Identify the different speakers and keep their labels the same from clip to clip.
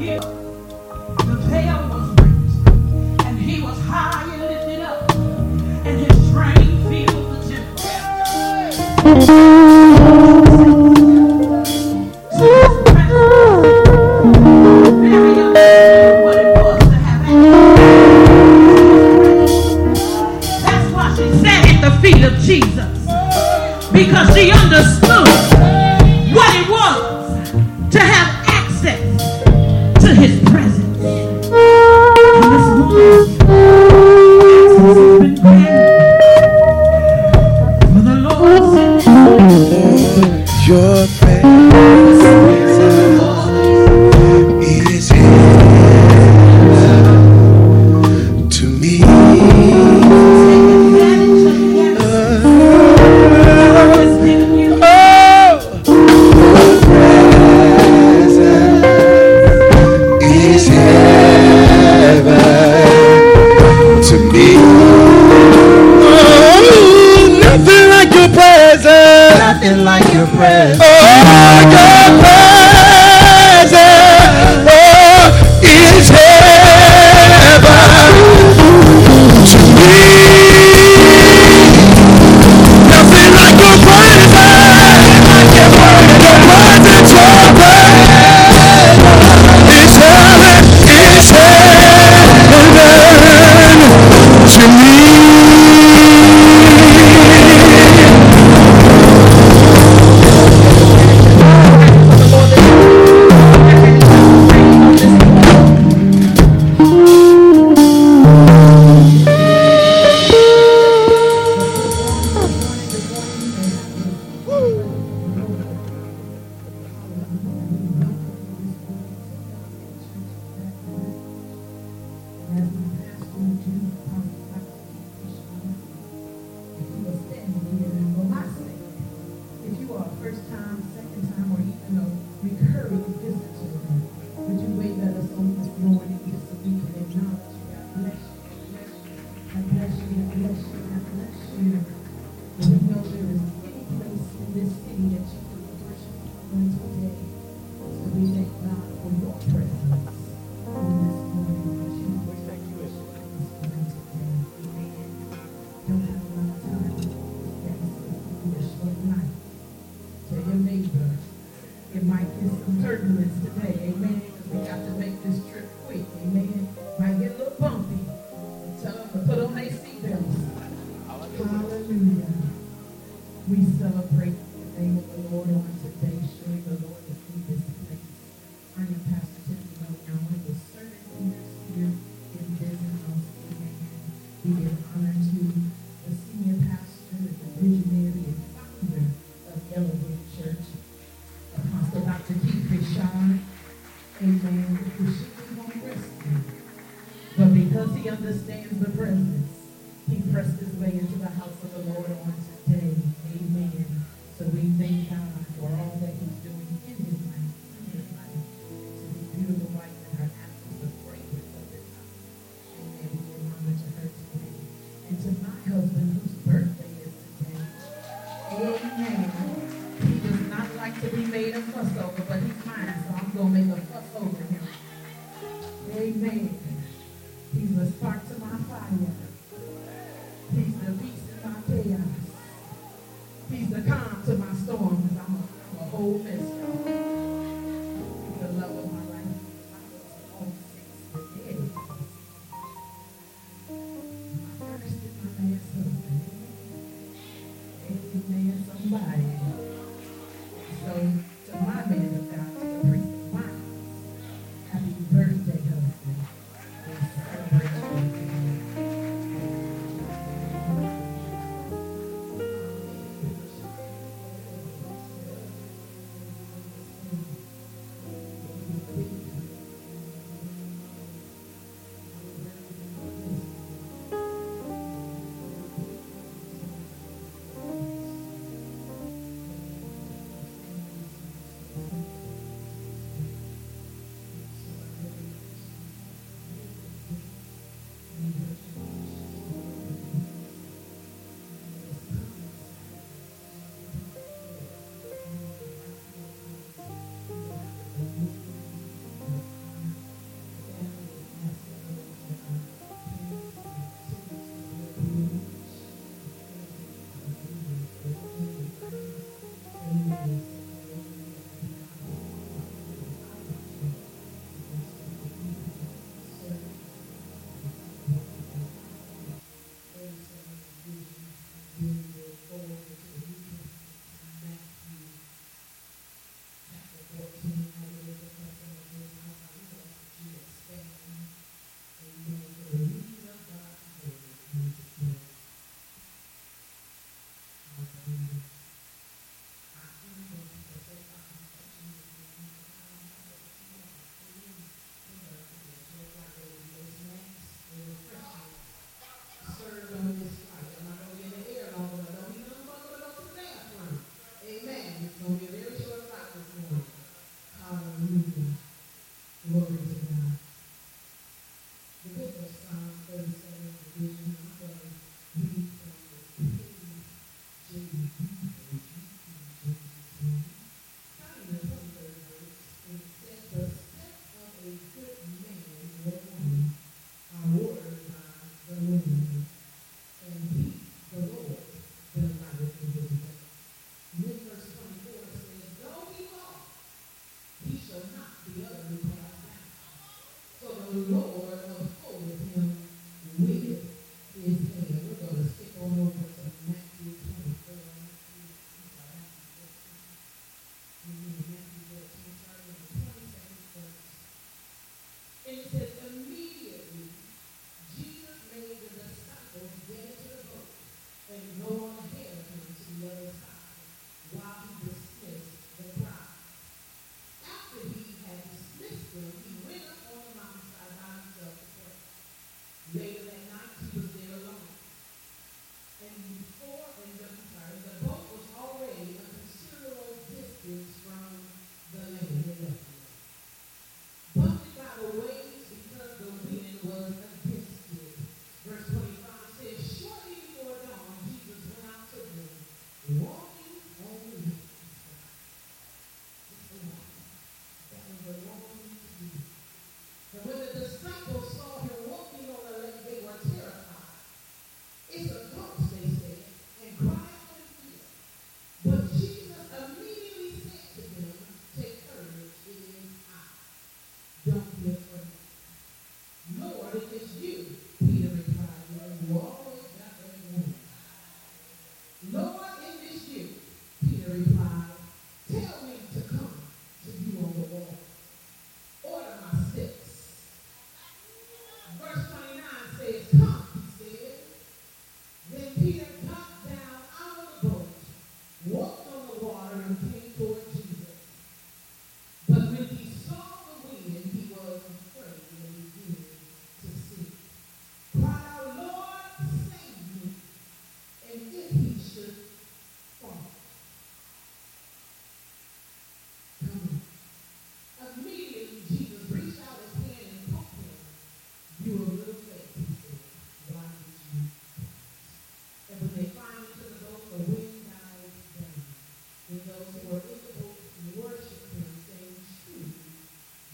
Speaker 1: Amen. He's spark to my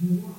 Speaker 1: more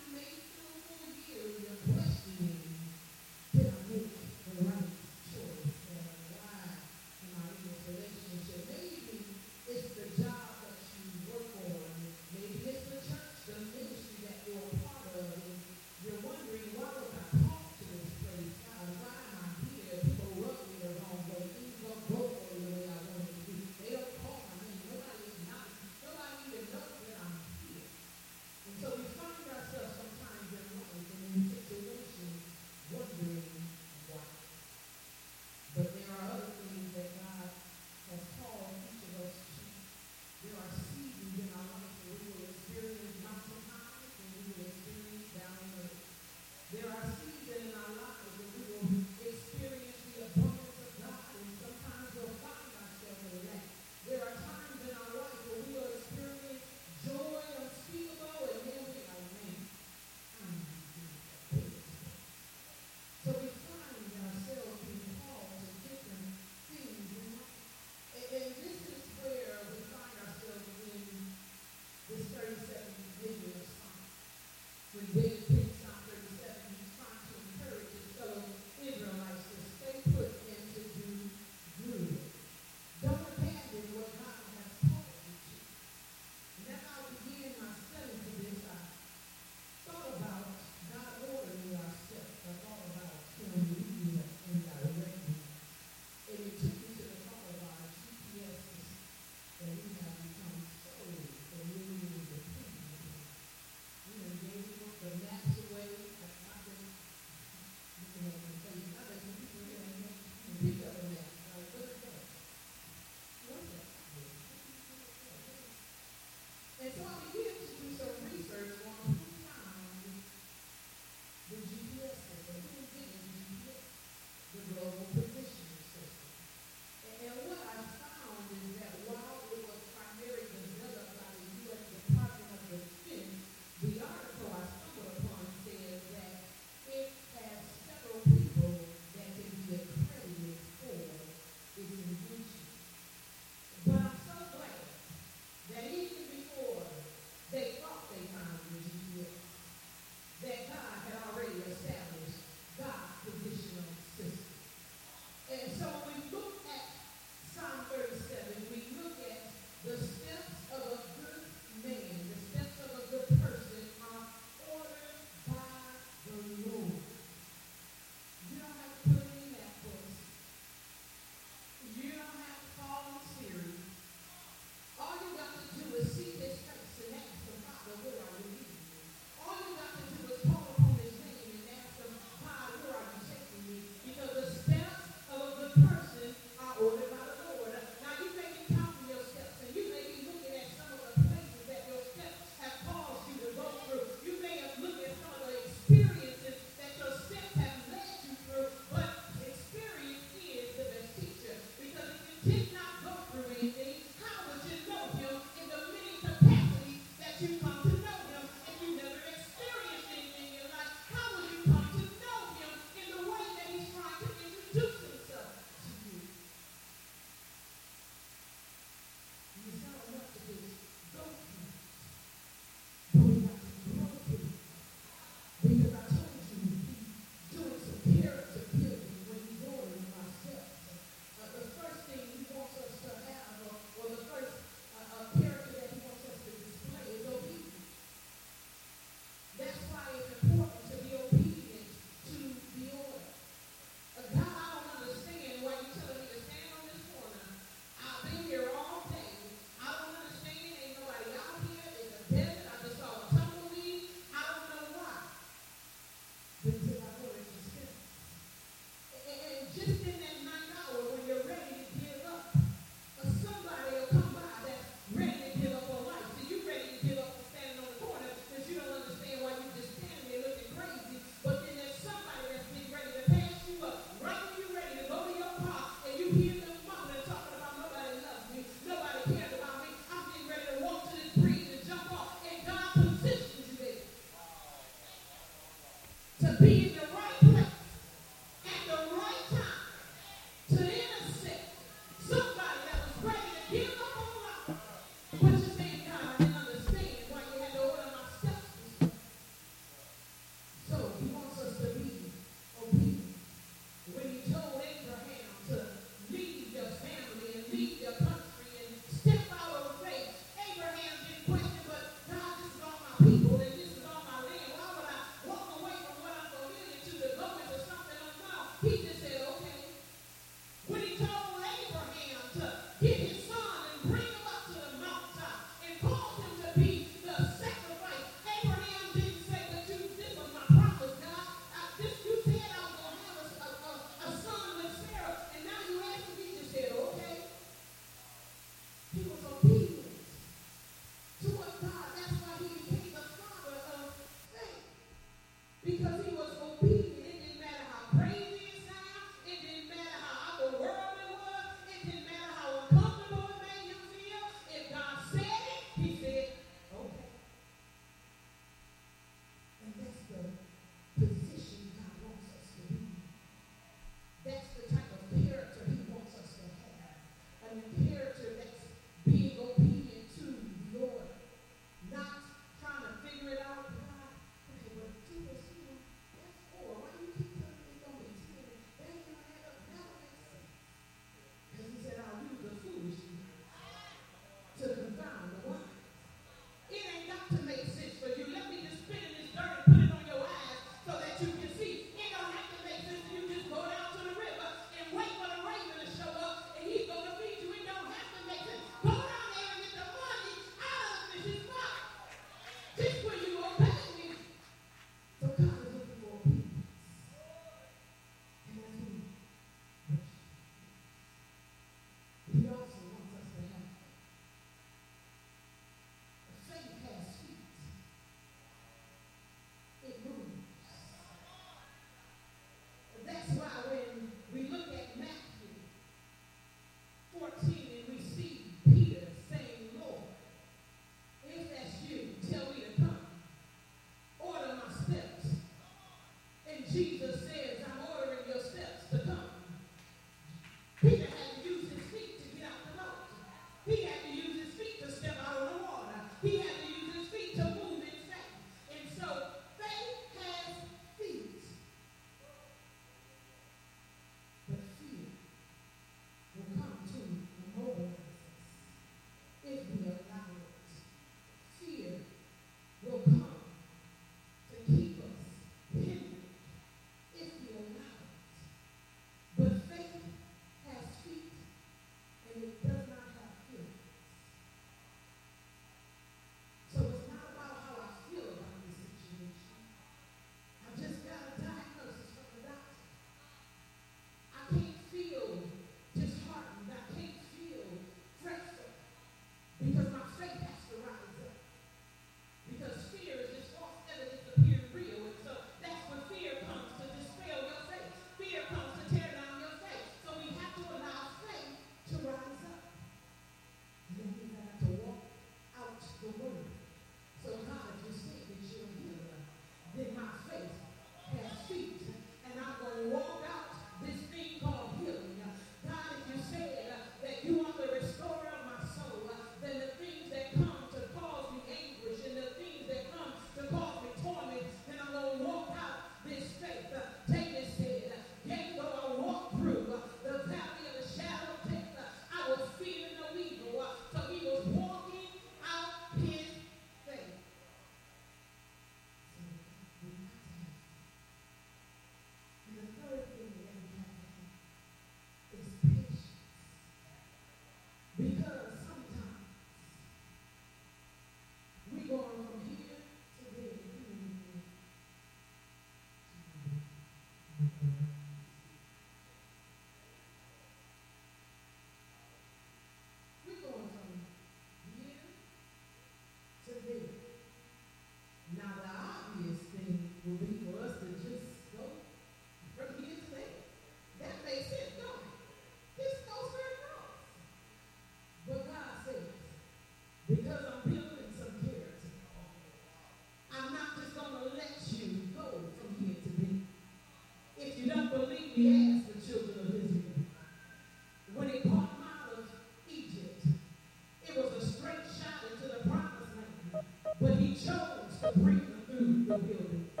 Speaker 1: break through the building.